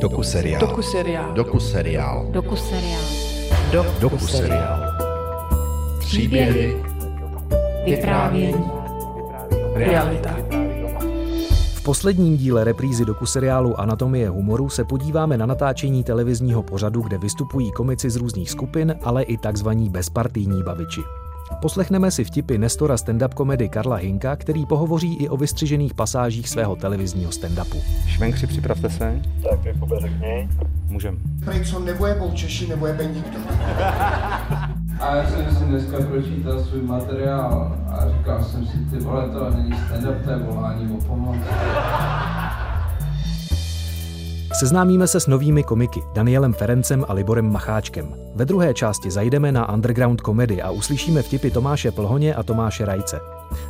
Doku seriál. Doku seriál. Doku seriál. Doku seriál. Doku seriál. Příběhy. Vyprávění. Realita. V posledním díle reprízy doku seriálu Anatomie humoru se podíváme na natáčení televizního pořadu, kde vystupují komici z různých skupin, ale i takzvaní bezpartijní baviči. Poslechneme si vtipy Nestora stand-up komedy Karla Hinka, který pohovoří i o vystřižených pasážích svého televizního stand-upu. Švenkři, připravte se. Tak Jakube řekni. Můžem. Prej, co nevojebou Češi, nevojebe nikdo. A já jsem si dneska pročítal svůj materiál a říkal jsem si, ty vole, to není stand-up, to je volání o pomoc. Seznámíme se s novými komiky Danielem Ferencem a Liborem Macháčkem. Ve druhé části zajdeme na underground komedy a uslyšíme vtipy Tomáše Plhoně a Tomáše Rajce.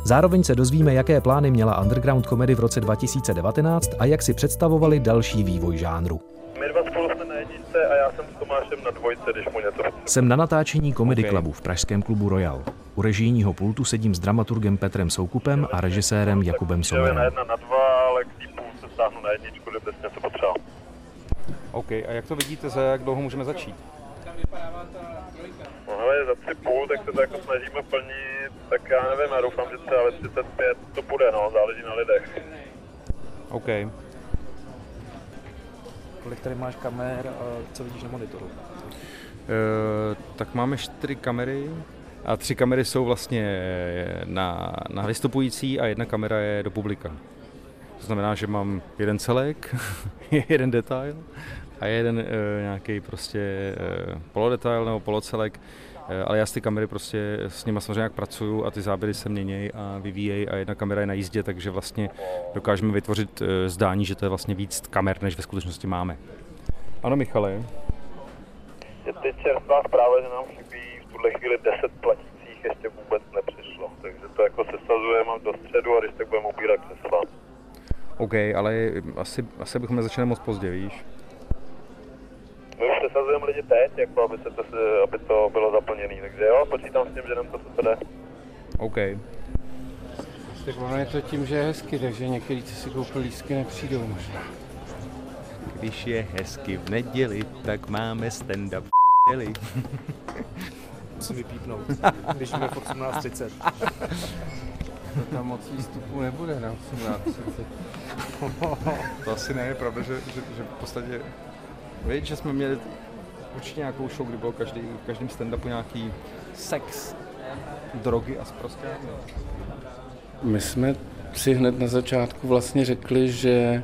Zároveň se dozvíme, jaké plány měla underground komedy v roce 2019 a jak si představovali další vývoj žánru. My dva spolu jsme na jedničce a já jsem s Tomášem na dvojce, když mu něco. Jsem na natáčení Comedy Ok. Clubu v pražském klubu Royal. U režijního pultu sedím s dramaturgem Petrem Soukupem a režisérem Jakubem je na Somerem. jedna na dva, ale k té půlce stáhnu na jedničku, kdybys něco potřeboval. OK, a jak to vidíte, za jak dlouho můžeme začít? No hele, za tři půl, tak se to jako snažíme plnit, tak já nevím, já doufám, že třeba ve 35 to půjde, no, záleží na lidech. OK. Kolik tady máš kamer a co vidíš na monitoru? E, tak máme čtyři kamery a tři kamery jsou vlastně na, na vystupující a jedna kamera je do publika. To znamená, že mám jeden celek, jeden detail a jeden e, nějaký prostě e, polodetail nebo polocelek. E, ale já z ty kamery prostě s nimi samozřejmě jak pracuju a ty záběry se měnějí a vyvíjejí a jedna kamera je na jízdě, takže vlastně dokážeme vytvořit e, zdání, že to je vlastně víc kamer, než ve skutečnosti máme. Ano, Michale. Je teď čerstvá zpráva, že nám chybí v tuhle chvíli 10 platících, ještě vůbec nepřišlo, takže to jako sesazujeme do středu a když tak budeme ubírat křesla. OK, ale asi, asi bychom nezačali moc pozdě, víš? Přesazujeme lidi teď, jako aby, se to, aby to bylo zaplněné, takže jo, počítám s tím, že nám to se jde. OK. Tak ono je to tím, že je hezky, takže některý, co si koupil lístky, nepřijdou možná. Když je hezky v neděli, tak máme stand-up v Musím vypípnout, když jsme v 18.30. To tam moc výstupů nebude na 18. To asi ne, je pravda, že, že, že v podstatě... Víš, že jsme měli určitě nějakou show, kdy bylo každý, v každém stand-upu nějaký sex, drogy a zprostkání. My jsme si hned na začátku vlastně řekli, že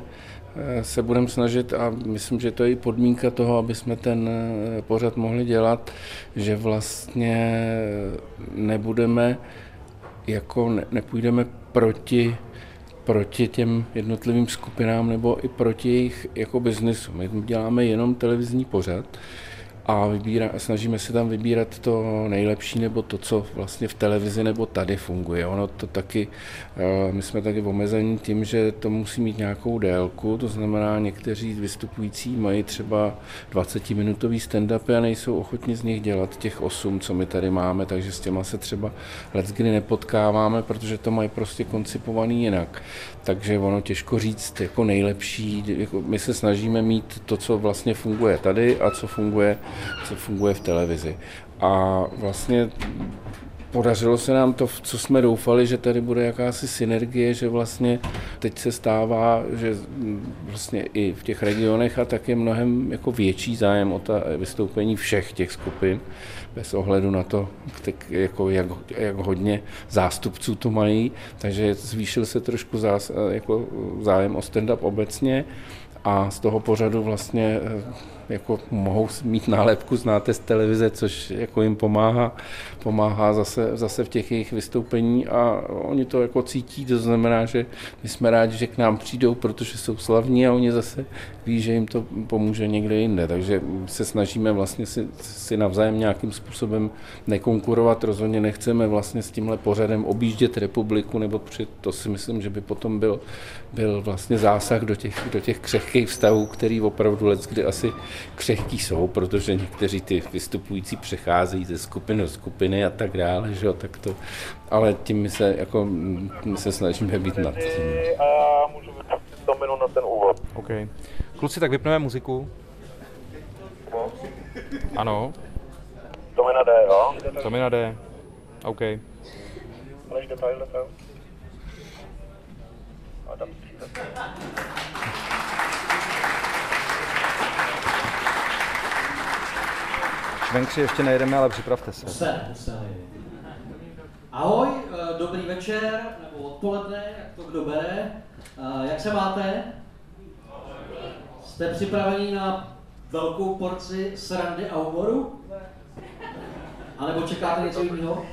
eh, se budeme snažit a myslím, že to je i podmínka toho, aby jsme ten eh, pořad mohli dělat, že vlastně nebudeme jako ne, nepůjdeme proti proti těm jednotlivým skupinám nebo i proti jejich jako biznisu. My děláme jenom televizní pořad a vybírá, snažíme se tam vybírat to nejlepší nebo to, co vlastně v televizi nebo tady funguje. Ono to taky, eh, my jsme taky omezení tím, že to musí mít nějakou délku, to znamená někteří vystupující mají třeba 20-minutový stand-upy a nejsou ochotni z nich dělat těch 8, co my tady máme, takže s těma se třeba leckdy nepotkáváme, protože to mají prostě koncipovaný jinak. Takže ono těžko říct jako nejlepší, jako my se snažíme mít to, co vlastně funguje tady a co funguje, co funguje v televizi. A vlastně Podařilo se nám to, co jsme doufali, že tady bude jakási synergie, že vlastně teď se stává, že vlastně i v těch regionech a tak je mnohem jako větší zájem o ta vystoupení všech těch skupin, bez ohledu na to, tak jako jak, jak hodně zástupců to mají, takže zvýšil se trošku zás, jako zájem o stand-up obecně a z toho pořadu vlastně jako mohou mít nálepku znáte z televize, což jako jim pomáhá, pomáhá zase, zase v těch jejich vystoupení a oni to jako cítí, to znamená, že my jsme rádi, že k nám přijdou, protože jsou slavní a oni zase ví, že jim to pomůže někde jinde, takže se snažíme vlastně si, si navzájem nějakým způsobem nekonkurovat, rozhodně nechceme vlastně s tímhle pořadem objíždět republiku, nebo při, to si myslím, že by potom byl, byl vlastně zásah do těch, do těch křehkých vztahů, který opravdu let, kdy asi křehký jsou, protože někteří ty vystupující přecházejí ze skupiny do skupiny a tak dále, že jo, tak to, ale tím my se, jako, my se snažíme být nad tím. A můžu vypustit to minut na ten úvod. OK. Kluci, tak vypneme muziku. Ano. To mi na D, jo? To mi na D. OK. Ale jde tady, jde tady. A tam Švenkři ještě nejedeme, ale připravte se. Se, se. Ahoj, eh, dobrý večer, nebo odpoledne, jak to kdo bere. Eh, Jak se máte? Jste připraveni na velkou porci srandy a humoru? A nebo čekáte něco jiného?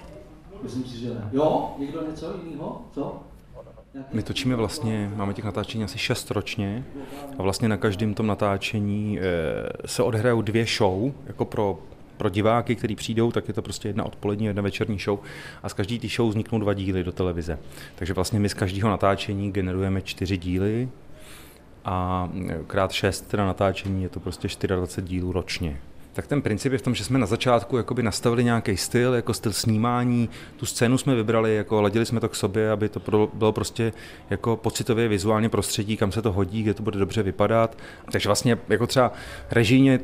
Myslím si, že ne. Jo? Někdo něco jiného? Co? My točíme vlastně, máme těch natáčení asi šest ročně a vlastně na každém tom natáčení eh, se odhrajou dvě show, jako pro pro diváky, kteří přijdou, tak je to prostě jedna odpolední, jedna večerní show a z každý té show vzniknou dva díly do televize. Takže vlastně my z každého natáčení generujeme čtyři díly a krát šest teda natáčení je to prostě 24 dílů ročně. Tak ten princip je v tom, že jsme na začátku jakoby nastavili nějaký styl, jako styl snímání, tu scénu jsme vybrali, jako ladili jsme to k sobě, aby to bylo prostě jako pocitově vizuálně prostředí, kam se to hodí, kde to bude dobře vypadat. Takže vlastně jako třeba režijně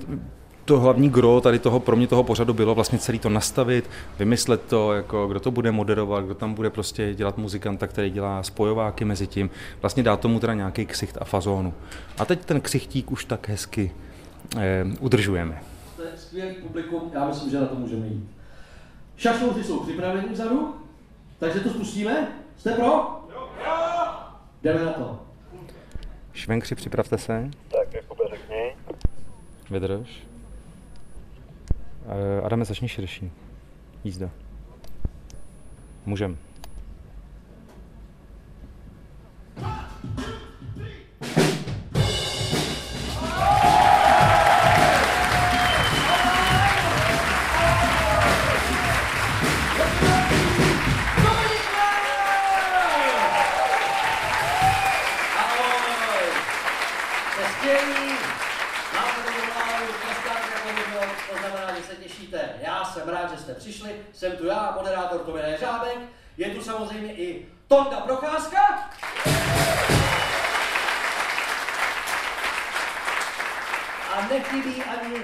to hlavní gro tady toho, pro mě toho pořadu bylo vlastně celý to nastavit, vymyslet to, jako kdo to bude moderovat, kdo tam bude prostě dělat muzikanta, který dělá spojováky mezi tím, vlastně dát tomu teda nějaký ksicht a fazónu. A teď ten ksichtík už tak hezky eh, udržujeme. To je skvělý publikum, já myslím, že na to můžeme jít. Šašlouři jsou připraveni vzadu, takže to spustíme. Jste pro? Jo. Jdeme na to. Švenkři, připravte se. Tak, Jakube, řekni. Vydrž. Eh, Adame, začni širší. Jízda. Můžem. Přišli, jsem tu já, moderátor Tomi Žábek, je tu samozřejmě i Tonda Procházka. A nechybí ani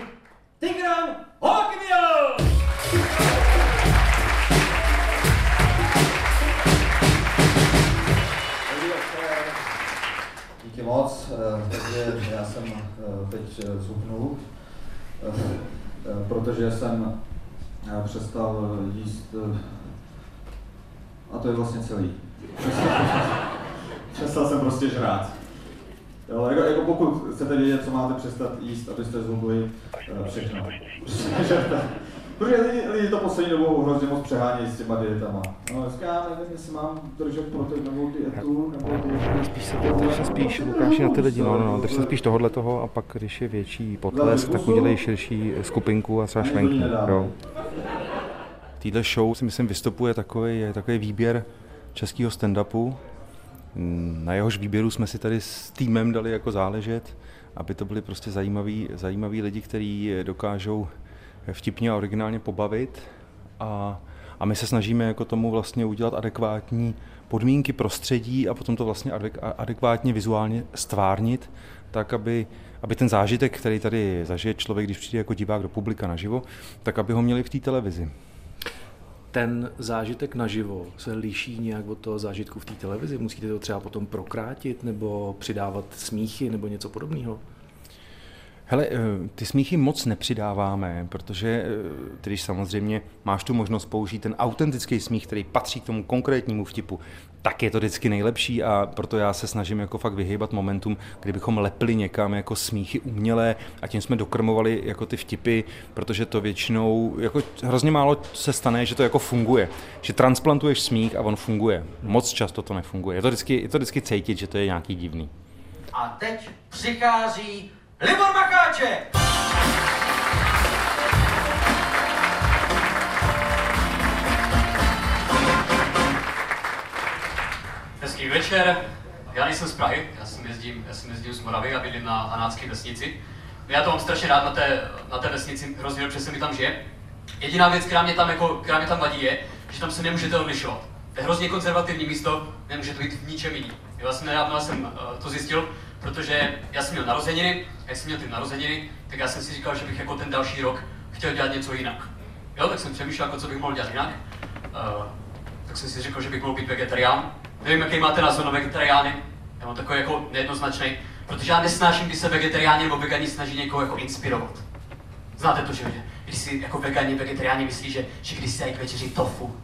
Tigran Hokmiel! Díky moc. Eh, Takže já jsem eh, teď eh, zhubnul, protože jsem přestal jíst eh, a to je vlastně celý. Přestal jsem prostě žrát. Jo, jako, jako pokud chcete vědět, co máte přestat jíst, abyste zhubli, eh, všechno. Protože lidi, lidi to poslední dobou hrozně moc přehánějí s těma dietama. No, dneska já nevím, jestli mám držet proteinovou dietu, nebo dietu. Spíš se, drž se spíš, Lukáši, na ty lidi, no, no, no, drž se spíš tohohle toho a pak, když je větší potlesk, tak udělej širší skupinku a třeba švenkni, jo. V téhle show si myslím vystupuje takový, je takový výběr českého stand-upu. Na jehož výběru jsme si tady s týmem dali jako záležet, aby to byli prostě zajímaví, zajímaví lidi, kteří dokážou vtipně a originálně pobavit a, a my se snažíme jako tomu vlastně udělat adekvátní podmínky prostředí a potom to vlastně adek- adekvátně vizuálně stvárnit, tak aby, aby ten zážitek, který tady zažije člověk, když přijde jako divák do publika naživo, tak aby ho měli v té televizi. Ten zážitek naživo se liší nějak od toho zážitku v té televizi? Musíte to třeba potom prokrátit nebo přidávat smíchy nebo něco podobného? Hele, eh, ty smíchy moc nepřidáváme, protože eh, ty, když samozřejmě máš tu možnost použít ten autentický smích, který patří k tomu konkrétnímu vtipu, tak je to vždycky nejlepší a proto já se snažím jako fakt vyhýbat momentům, kdybychom lepili někam jako smíchy umělé a tím jsme dokrmovali jako ty vtipy, protože to většinou, jako hrozně málo se stane, že to jako funguje, že transplantuješ smích a on funguje. Moc často to nefunguje. Je to vždycky, je to vždycky cítit, že to je nějaký divný. A teď přichází Libor Makáček! Hezký večer. Já nejsem z Prahy, já jsem jezdím, já jsem jezdím z Moravy a bydlím na Hanácké vesnici. Já to mám strašně rád na té, na té vesnici, hrozně dobře se mi tam žije. Jediná věc, která mě tam, jako, která mě tam vadí, je, že tam se nemůžete odlišovat. To je hrozně konzervativní místo, nemůže to být v ničem jiným. Já vlastně nedávno jsem uh, to zjistil, protože já jsem měl narozeniny, a jak jsem měl ty narozeniny, tak já jsem si říkal, že bych jako ten další rok chtěl dělat něco jinak. Jo, tak jsem přemýšlel, jako co bych mohl dělat jinak. Uh, tak jsem si řekl, že bych mohl být vegetarián. Nevím, jaký máte názor na vegetariány. Já mám takový jako nejednoznačný, protože já nesnáším, když se vegetariáni nebo vegani snaží někoho jako inspirovat. Znáte to, že když si jako vegani, vegetariáni myslí, že, že když si dají k večeři tofu,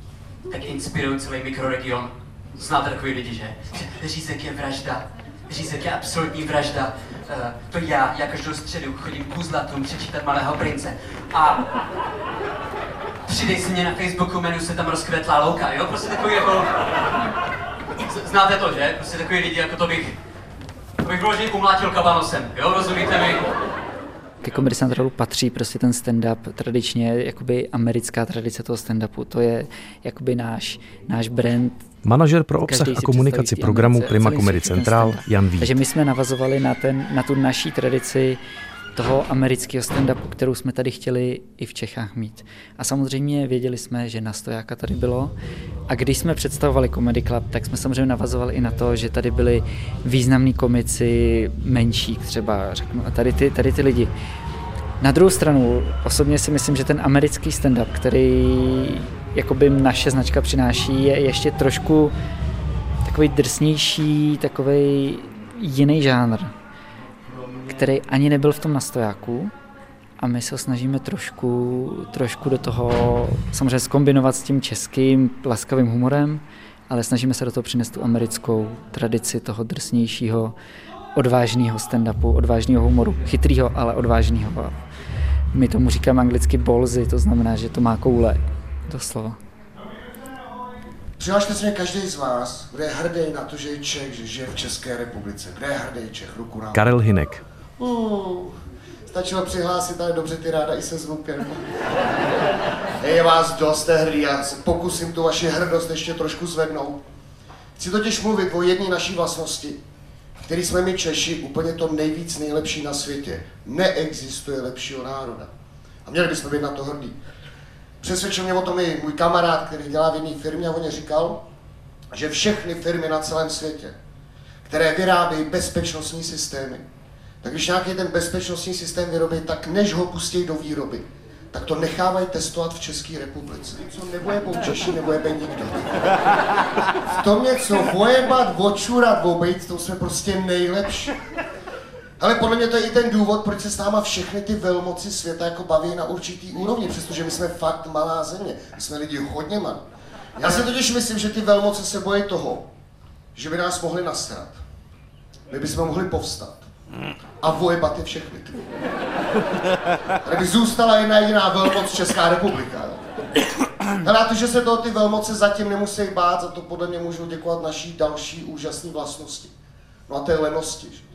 tak inspirují celý mikroregion. Znáte takový lidi, že? že řízek je vražda, řízek je absolutní vražda. Uh, to já, já každou středu chodím k uzlatům přečítat Malého prince. A přidej si mě na Facebooku, jmenuji se tam rozkvetlá louka, jo? Prostě takový jako... Znáte to, že? Prostě takový lidi, jako to bych... To bych vyloženě umlátil kabanosem, jo? Rozumíte mi? ke Comedy Centralu patří prostě ten stand-up tradičně, jakoby americká tradice toho stand-upu. To je jakoby náš, náš brand. Manažer pro obsah a komunikaci programu Prima Comedy Central Jan Vít. Takže my jsme navazovali na, ten, na tu naší tradici toho amerického stand-upu, kterou jsme tady chtěli i v Čechách mít. A samozřejmě věděli jsme, že na stojáka tady bylo. A když jsme představovali Comedy Club, tak jsme samozřejmě navazovali i na to, že tady byli významní komici, menší třeba, řeknu, a tady ty, tady ty lidi. Na druhou stranu, osobně si myslím, že ten americký stand-up, který jakoby naše značka přináší, je ještě trošku takový drsnější, takový jiný žánr který ani nebyl v tom nastojáku a my se ho snažíme trošku, trošku do toho samozřejmě skombinovat s tím českým laskavým humorem, ale snažíme se do toho přinést tu americkou tradici toho drsnějšího, odvážného stand-upu, odvážného humoru, chytrýho, ale odvážného. My tomu říkáme anglicky bolzy, to znamená, že to má koule, doslova. Přihlašte se mě každý z vás, kdo je hrdý na to, že je Čech, že žije v České republice. Kde je hrdý Čech? Ruku na. Karel Hinek. Uh, stačilo přihlásit, ale dobře ty ráda i se zvukem. Je vás dost, jste hrdý, já se pokusím tu vaši hrdost ještě trošku zvednout. Chci totiž mluvit o jedné naší vlastnosti, který jsme my Češi úplně to nejvíc nejlepší na světě. Neexistuje lepšího národa. A měli bychom být na to hrdí. Přesvědčil mě o tom i můj kamarád, který dělá v jiné firmě a on mě říkal, že všechny firmy na celém světě, které vyrábějí bezpečnostní systémy, tak když nějaký ten bezpečnostní systém vyrobí, tak než ho pustí do výroby, tak to nechávají testovat v České republice. Co nebo po Češi, je nikdo. V tom něco vojebat, očurat, obejít, to jsme prostě nejlepší. Ale podle mě to je i ten důvod, proč se s náma všechny ty velmoci světa jako baví na určitý úrovni, přestože my jsme fakt malá země. My jsme lidi hodně malí. Já si totiž myslím, že ty velmoci se bojí toho, že by nás mohli nasrat. My bychom mohli povstat a vojebat je všechny. Tady by zůstala jedna jediná velmoc Česká republika. Ale to, že se toho ty velmoce zatím nemusí bát, za to podle mě můžu děkovat naší další úžasné vlastnosti. No a to je lenosti. Že?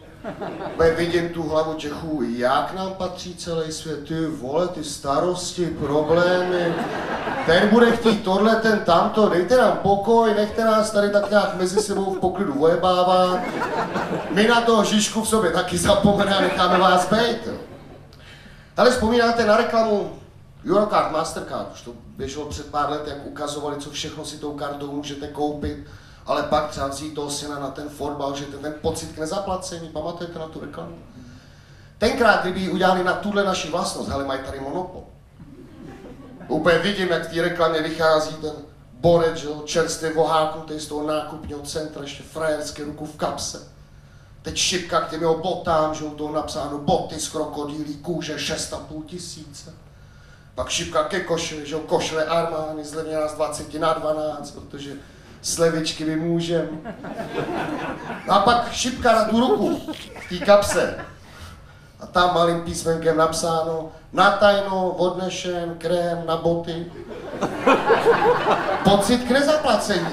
Vidím tu hlavu Čechů, jak nám patří celý svět, ty vole, ty starosti, problémy, ten bude chtít tohle, ten tamto, dejte nám pokoj, nechte nás tady tak nějak mezi sebou v poklidu vojebávat. My na toho Žižku v sobě taky zapomeneme a necháme vás bejt. Ale vzpomínáte na reklamu Eurocard, Mastercard, už to běželo před pár let, jak ukazovali, co všechno si tou kartou můžete koupit ale pak třeba vzít toho syna na ten fotbal, že ten, ten pocit k nezaplacení, pamatujete na tu reklamu? Tenkrát, kdyby ji udělali na tuhle naši vlastnost, hele, mají tady monopol. Úplně vidím, jak v té reklamě vychází ten borec, že čerstvě voháknutý z toho nákupního centra, ještě frajerské ruku v kapse. Teď šipka k těm jeho botám, že toho napsáno boty z krokodýlí kůže 6,5 tisíce. Pak šipka ke košli, že košle Armány zlevněná z 20 na 12, protože slevičky vymůžem. No a pak šipka na tu ruku v té kapse. A tam malým písmenkem napsáno na tajno odnešen krém na boty. Pocit k nezaplacení.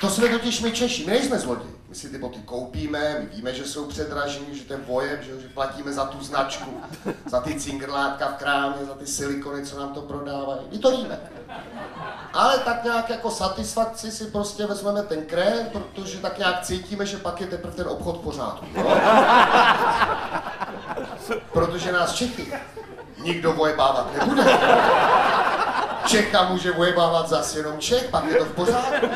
To jsme totiž my Češi, my nejsme zloději. My si ty boty koupíme, my víme, že jsou předražený, že ten vojem, že, že platíme za tu značku, za ty cingrlátka v krámě, za ty silikony, co nám to prodávají. My to víme. Ale tak nějak jako satisfakci si prostě vezmeme ten krém, protože tak nějak cítíme, že pak je teprve ten obchod v pořádku. No? Protože nás Čechy nikdo vojebávat nebude. Čecha může vojebávat zase jenom Čech, pak je to v pořádku.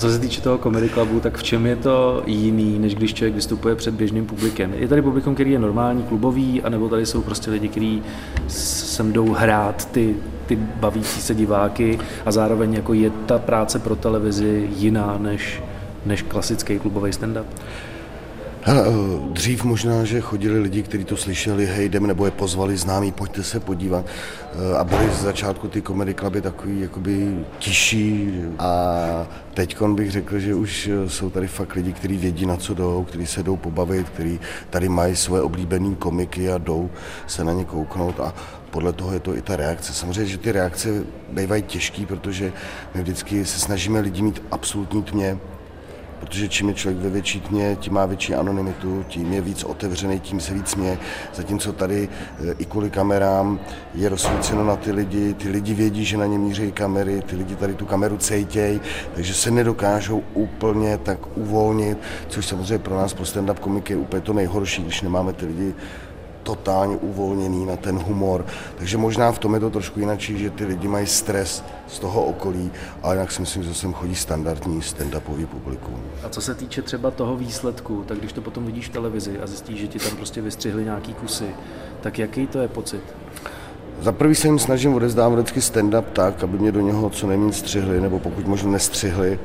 Co se týče toho Comedy Clubu, tak v čem je to jiný, než když člověk vystupuje před běžným publikem? Je tady publikum, který je normální, klubový, anebo tady jsou prostě lidi, kteří sem jdou hrát ty, ty bavící se diváky a zároveň jako je ta práce pro televizi jiná než, než klasický klubový stand-up? Hele, eh, dřív možná, že chodili lidi, kteří to slyšeli, hej, jdem, nebo je pozvali známí, pojďte se podívat. Eh, a byly z začátku ty komedy kluby takový jakoby tiší a teď bych řekl, že už eh, jsou tady fakt lidi, kteří vědí, na co jdou, kteří se jdou pobavit, kteří tady mají svoje oblíbené komiky a jdou se na ně kouknout a podle toho je to i ta reakce. Samozřejmě, že ty reakce bývají těžké, protože my vždycky se snažíme lidi mít absolutní tmě, protože čím je člověk ve větší tmě, tím má větší anonymitu, tím je víc otevřený, tím se víc mě. Zatímco tady eh, i kvůli kamerám je rozsvíceno na ty lidi, ty lidi vědí, že na ně míří kamery, ty lidi tady tu kameru cejtějí, takže se nedokážou úplně tak uvolnit, což samozřejmě pro nás pro stand-up komik je úplně to nejhorší, když nemáme ty lidi totálně uvolněný na ten humor. Takže možná v tom je to trošku jinak, že ty lidi mají stres z toho okolí, ale jinak si myslím, že sem chodí standardní stand-upový publikum. A co se týče třeba toho výsledku, tak když to potom vidíš v televizi a zjistíš, že ti tam prostě vystřihli nějaký kusy, tak jaký to je pocit? Za prvý se jim snažím odezdávat vždycky stand-up tak, aby mě do něho co nejméně střihli, nebo pokud možno nestřihli,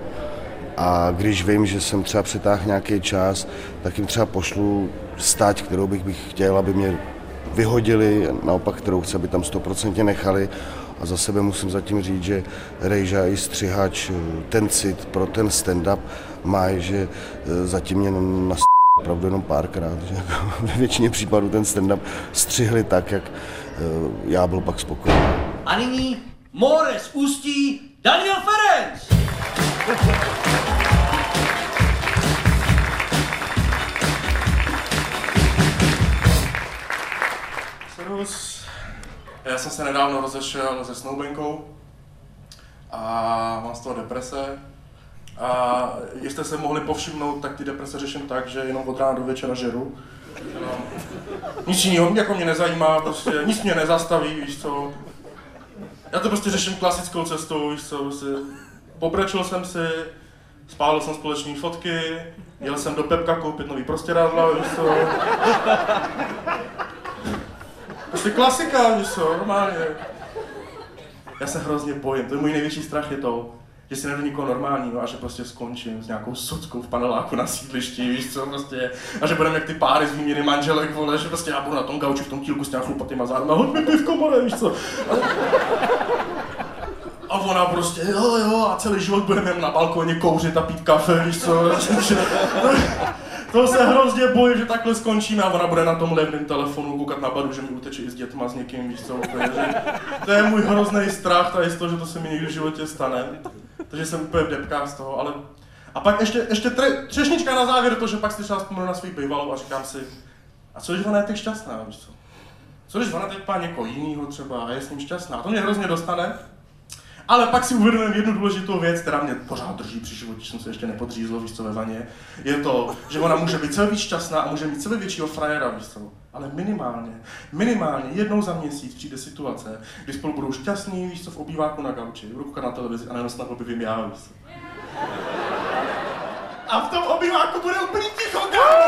a když vím, že jsem třeba přetáhl nějaký čas, tak jim třeba pošlu stať, kterou bych, bych chtěl, aby mě vyhodili, naopak kterou chci, aby tam 100% nechali. A za sebe musím zatím říct, že Rejža i střihač ten cit pro ten stand-up má, že e, zatím mě na opravdu jenom párkrát, že ve většině případů ten stand-up střihli tak, jak e, já byl pak spokojený. A nyní Mores Ústí Daniel Ferenc! Servus. Já jsem se nedávno rozešel se Snowbankou a mám z toho deprese. A jestli se mohli povšimnout, tak ty deprese řeším tak, že jenom od rána do večera žeru. No. Nic jiného jako mě nezajímá, prostě nic mě nezastaví, víš co. Já to prostě řeším klasickou cestou, víš co, prostě pobrečil jsem si, spálil jsem společné fotky, jel jsem do Pepka koupit nový prostěradla, víš co. Prostě klasika, víš co, normálně. Já se hrozně bojím, to je můj největší strach je to, že si najdu někoho normálního a že prostě skončím s nějakou sockou v paneláku na sídlišti, víš co, prostě, a že budeme jak ty páry z výměny manželek, vole, že prostě já budu na tom gauči v tom tílku s těma chlupatýma zádama, hoď mi pivko, more, víš co. A ona prostě, jo, jo, a celý život budeme na balkoně kouřit a pít kafe, víš co. To se hrozně bojím, že takhle skončíme a ona bude na tom levném telefonu koukat na baru, že mi uteče i s dětma, s někým, víš co. Takže to je můj hrozný strach, tady z toho, že to se mi někdy v životě stane. Takže jsem úplně v depkách z toho, ale... A pak ještě, ještě tre, třešnička na závěr, to, že pak si třeba vzpomenu na svých bývalou a říkám si, a co když ona je tak šťastná, víš co? Co když ona teď má někoho jiného třeba a je s ním šťastná? To mě hrozně dostane, ale pak si uvědomím jednu důležitou věc, která mě pořád drží při životě, jsem se ještě nepodřízl, víš co, ve vaně. Je to, že ona může být celý šťastná a může mít celý většího frajera, víš co. Ale minimálně, minimálně jednou za měsíc přijde situace, kdy spolu budou šťastní, víš co, v obýváku na gauči, v na televizi a nejenom snad objevím já, víš co. A v tom obýváku bude úplně ticho, kámo,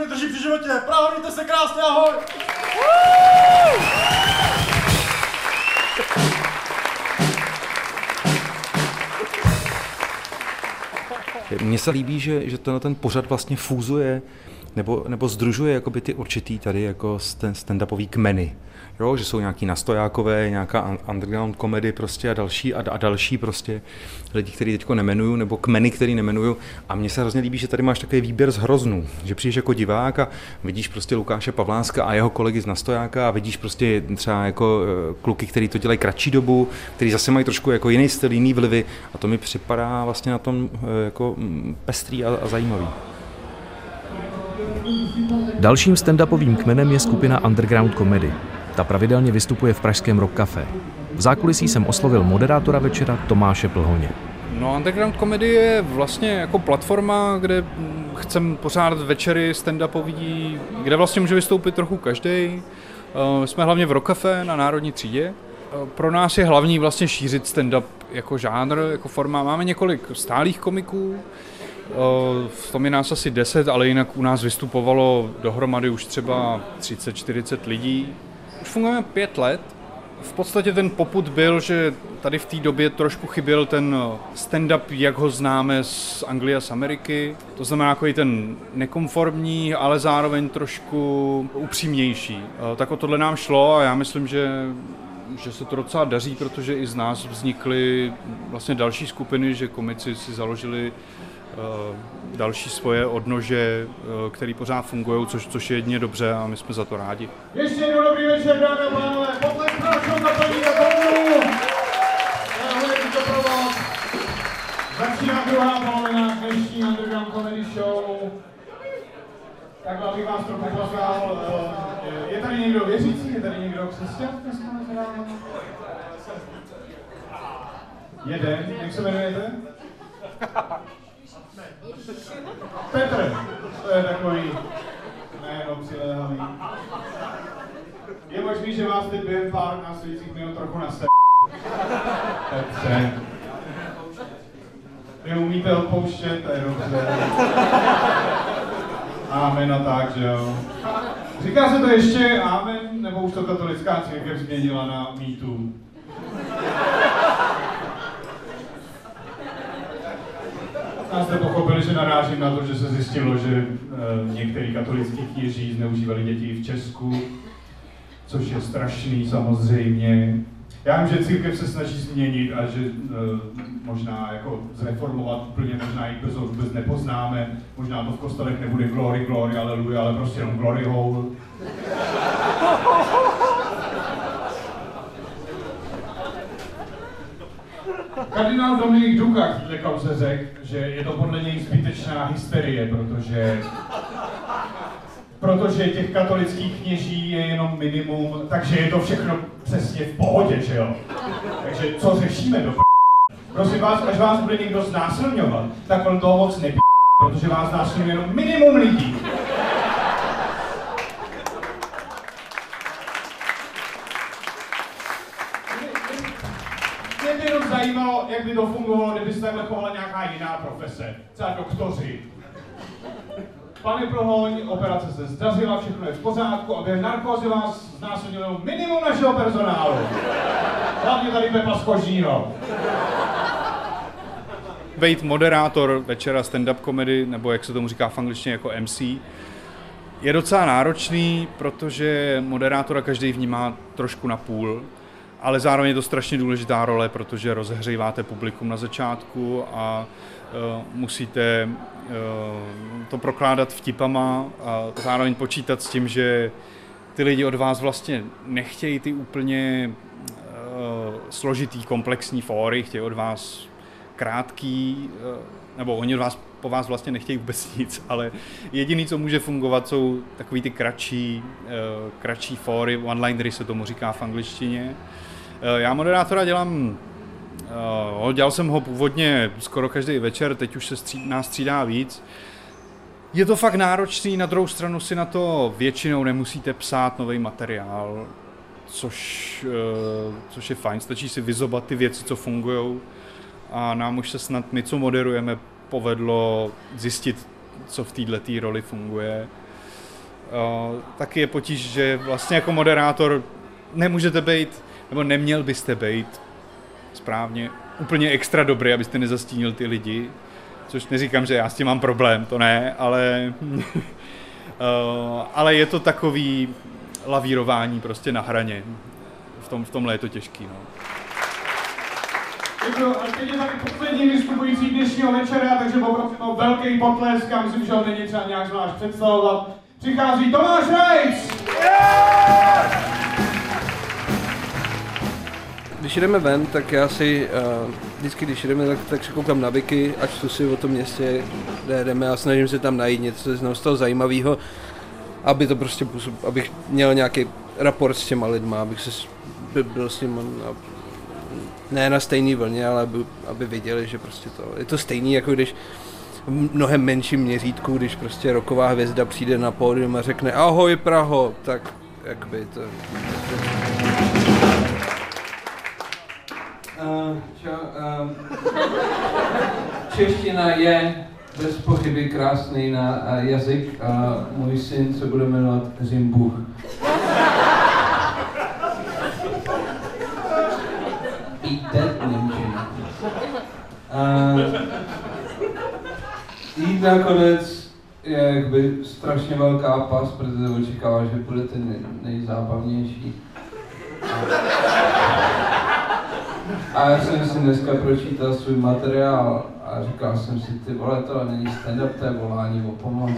mě drží při životě. Praho, mějte se krásně, ahoj! Mně se líbí, že, že tenhle ten pořad vlastně fúzuje nebo, nebo združuje jakoby ty určitý tady jako stand-upový kmeny jo, že jsou nějaký nastojákové, nějaká underground komedy prostě a další a, a další prostě lidi, který teďko nemenuju, nebo kmeny, který nemenuju. A mně se hrozně líbí, že tady máš takový výběr z hroznů, že přijdeš jako divák a vidíš prostě Lukáše Pavláska a jeho kolegy z nastojáka a vidíš prostě třeba jako eh, kluky, který to dělají kratší dobu, který zase mají trošku jako jiný styl, jiný vlivy a to mi připadá vlastně na tom eh, jako mm, pestrý a, a zajímavý. Dalším stand-upovým kmenem je skupina Underground Comedy. Ta pravidelně vystupuje v pražském Rock Café. V zákulisí jsem oslovil moderátora večera Tomáše Plhoně. No Underground Comedy je vlastně jako platforma, kde chcem pořádat večery stand-upový, kde vlastně může vystoupit trochu každý. Jsme hlavně v Rokafe na Národní třídě. Pro nás je hlavní vlastně šířit stand-up jako žánr, jako forma. Máme několik stálých komiků, v tom je nás asi 10, ale jinak u nás vystupovalo dohromady už třeba 30-40 lidí. Už fungujeme pět let. V podstatě ten poput byl, že tady v té době trošku chyběl ten stand-up, jak ho známe z Anglie a z Ameriky. To znamená jako i ten nekonformní, ale zároveň trošku upřímnější. Tak o tohle nám šlo a já myslím, že že se to docela daří, protože i z nás vznikly vlastně další skupiny, že komici si založili další svoje odnože, eh, které pořád fungují, což, což je jedně dobře a my jsme za to rádi. Ještě jednou dobrý večer, dámy a pánové. Potlesk za paní Jakobu. Začíná druhá polovina dnešní Underground Comedy Show. Tak abych vás trochu poznal. Eh, je tady někdo věřící? Je tady někdo křesťan Jeden. Jak se jmenujete? Petr, to je takový jméno přiléhavý. Je možný, že vás teď během pár následujících minut trochu nase. Petře. Vy umíte odpouštět, to je dobře. Amen a tak, že jo. Říká se to ještě amen, nebo už to katolická církev změnila na mýtu? Já jste pochopili, že narážím na to, že se zjistilo, že e, některý katolický kněží zneužívali děti v Česku, což je strašný samozřejmě. Já vím, že církev se snaží změnit a že e, možná jako zreformovat úplně, možná i brzo vůbec nepoznáme, možná to v kostelech nebude glory, glory, aleluja, ale prostě jenom glory hole. Kardinál Dominik Duka v této kauze řekl, že je to podle něj zbytečná hysterie, protože protože těch katolických kněží je jenom minimum, takže je to všechno přesně v pohodě, že jo? Takže co řešíme do Prosím vás, až vás bude někdo znásilňovat, tak on toho moc nepí, protože vás znásilňuje jenom minimum lidí. Jak by to fungovalo, kdyby se takhle chovala nějaká jiná profese, třeba doktoři. Pane Prohoň, operace se zdazila, všechno je v pořádku a během narkózy vás znásilnilo minimum našeho personálu. Hlavně tady Pepa z Kožího. Být moderátor večera stand-up comedy, nebo jak se tomu říká v angličtině jako MC, je docela náročný, protože moderátora každý vnímá trošku na půl ale zároveň je to strašně důležitá role, protože rozehříváte publikum na začátku a uh, musíte uh, to prokládat vtipama a zároveň počítat s tím, že ty lidi od vás vlastně nechtějí ty úplně uh, složitý, komplexní fóry, chtějí od vás krátký, nebo oni od vás po vás vlastně nechtějí vůbec nic, ale jediný, co může fungovat, jsou takový ty kratší, kratší fóry, one-linery se tomu říká v angličtině, já moderátora dělám, uh, dělal jsem ho původně skoro každý večer, teď už se stří, nás střídá víc. Je to fakt náročný, na druhou stranu si na to většinou nemusíte psát nový materiál, což, uh, což je fajn, stačí si vyzobat ty věci, co fungují a nám už se snad my, co moderujeme, povedlo zjistit, co v této roli funguje. Taky je potíž, že vlastně jako moderátor nemůžete být nebo neměl byste být správně úplně extra dobrý, abyste nezastínil ty lidi, což neříkám, že já s tím mám problém, to ne, ale, uh, ale je to takový lavírování prostě na hraně. V, tom, v tomhle je to těžký. No. Děkuji. A teď je tady poslední vystupující dnešního večera, takže poprosím o velký potlesk. Já myslím, že ho není třeba nějak zvlášť představovat. Přichází Tomáš Rejc! Yeah! Když jdeme ven, tak já si uh, vždycky, když jdeme, tak, tak se koukám na Wiki a čtu si o tom městě, kde jdeme a snažím se tam najít něco z toho zajímavého, aby to prostě abych měl nějaký raport s těma lidma, abych se byl s nimi ne na stejné vlně, ale aby, aby viděli, že prostě to je to stejný, jako když v mnohem menším měřítku, když prostě roková hvězda přijde na pódium a řekne ahoj Praho, tak jak by to... Uh, čau, um, čeština je bez pochyby krásný na uh, jazyk a můj syn se bude jmenovat Zimbuch. Dead Němčina. Uh, jít nakonec je jakby strašně velká pas, protože očekává, že bude ten nej, nejzábavnější. A já jsem si dneska pročítal svůj materiál a říkal jsem si, ty vole, to není stand-up, to je volání o pomoc.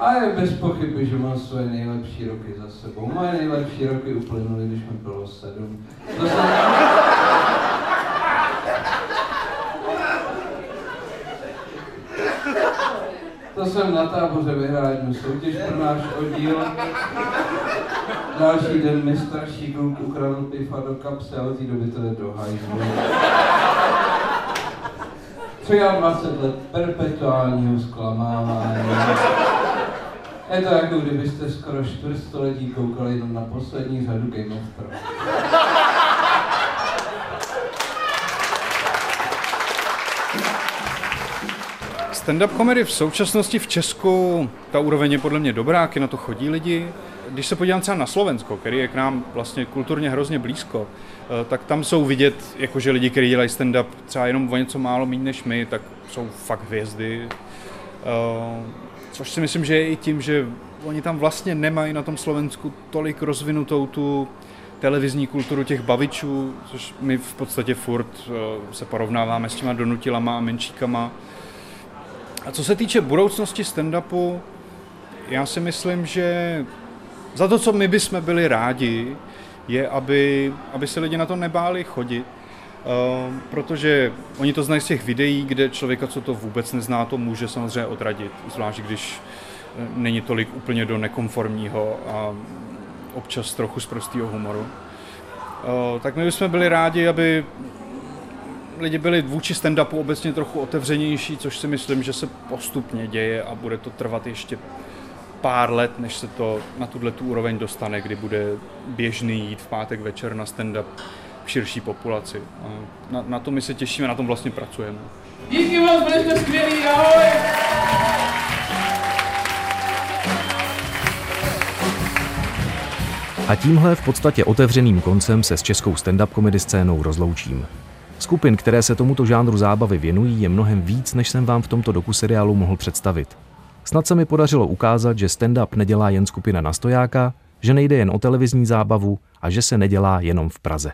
A je bez pochyby, že mám svoje nejlepší roky za sebou. Moje nejlepší roky uplynuly, když mi bylo sedm. To jsem... To jsem na táboře vyhrál jednu soutěž pro náš oddíl. Další den mi starší kluk ukradl piva do kapsy a od té doby to jde do hajzlu. 23 let perpetuálního zklamávání. Je to jako kdybyste skoro čtvrtstoletí koukali jenom na poslední řadu Game of Thrones. Stand-up comedy v současnosti v Česku, ta úroveň je podle mě dobrá, na to chodí lidi. Když se podívám třeba na Slovensko, který je k nám vlastně kulturně hrozně blízko, eh, tak tam jsou vidět, jakože lidi, kteří dělají stand-up třeba jenom o něco málo méně než my, tak jsou fakt hvězdy. Eh, což si myslím, že je i tím, že oni tam vlastně nemají na tom Slovensku tolik rozvinutou tu televizní kulturu těch bavičů, což my v podstatě furt eh, se porovnáváme s těma donutilama a menšíkama. A co se týče budoucnosti stand-upu, já si myslím, že za to, co my bychom byli rádi, je, aby, aby se lidi na to nebáli chodit, uh, protože oni to znají z těch videí, kde člověka, co to vůbec nezná, to může samozřejmě odradit, zvlášť když eh, není tolik úplně do nekonformního a občas trochu z prostého humoru. Uh, tak my bychom byli rádi, aby lidi byli vůči stand-upu obecně trochu otevřenější, což si myslím, že se postupně děje a bude to trvat ještě pár let, než se to na tuhle tu úroveň dostane, kdy bude běžný jít v pátek večer na stand-up v širší populaci. A na, na to my se těšíme, na tom vlastně pracujeme. Díky moc, byli jste skvělí, ahoj! A tímhle v podstatě otevřeným koncem se s českou stand-up komedy scénou rozloučím. Skupin, které se tomuto žánru zábavy věnují, je mnohem víc, než jsem vám v tomto seriálu mohl představit. Snad se mi podařilo ukázat, že stand-up nedělá jen skupina na stojáka, že nejde jen o televizní zábavu a že se nedělá jenom v Praze.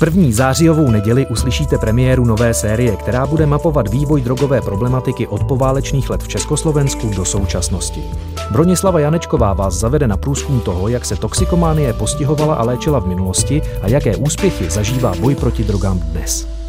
První zářijovou neděli uslyšíte premiéru nové série, která bude mapovat vývoj drogové problematiky od poválečných let v Československu do současnosti. Bronislava Janečková vás zavede na průzkum toho, jak se toxikománie postihovala a léčila v minulosti a jaké úspěchy zažívá boj proti drogám dnes.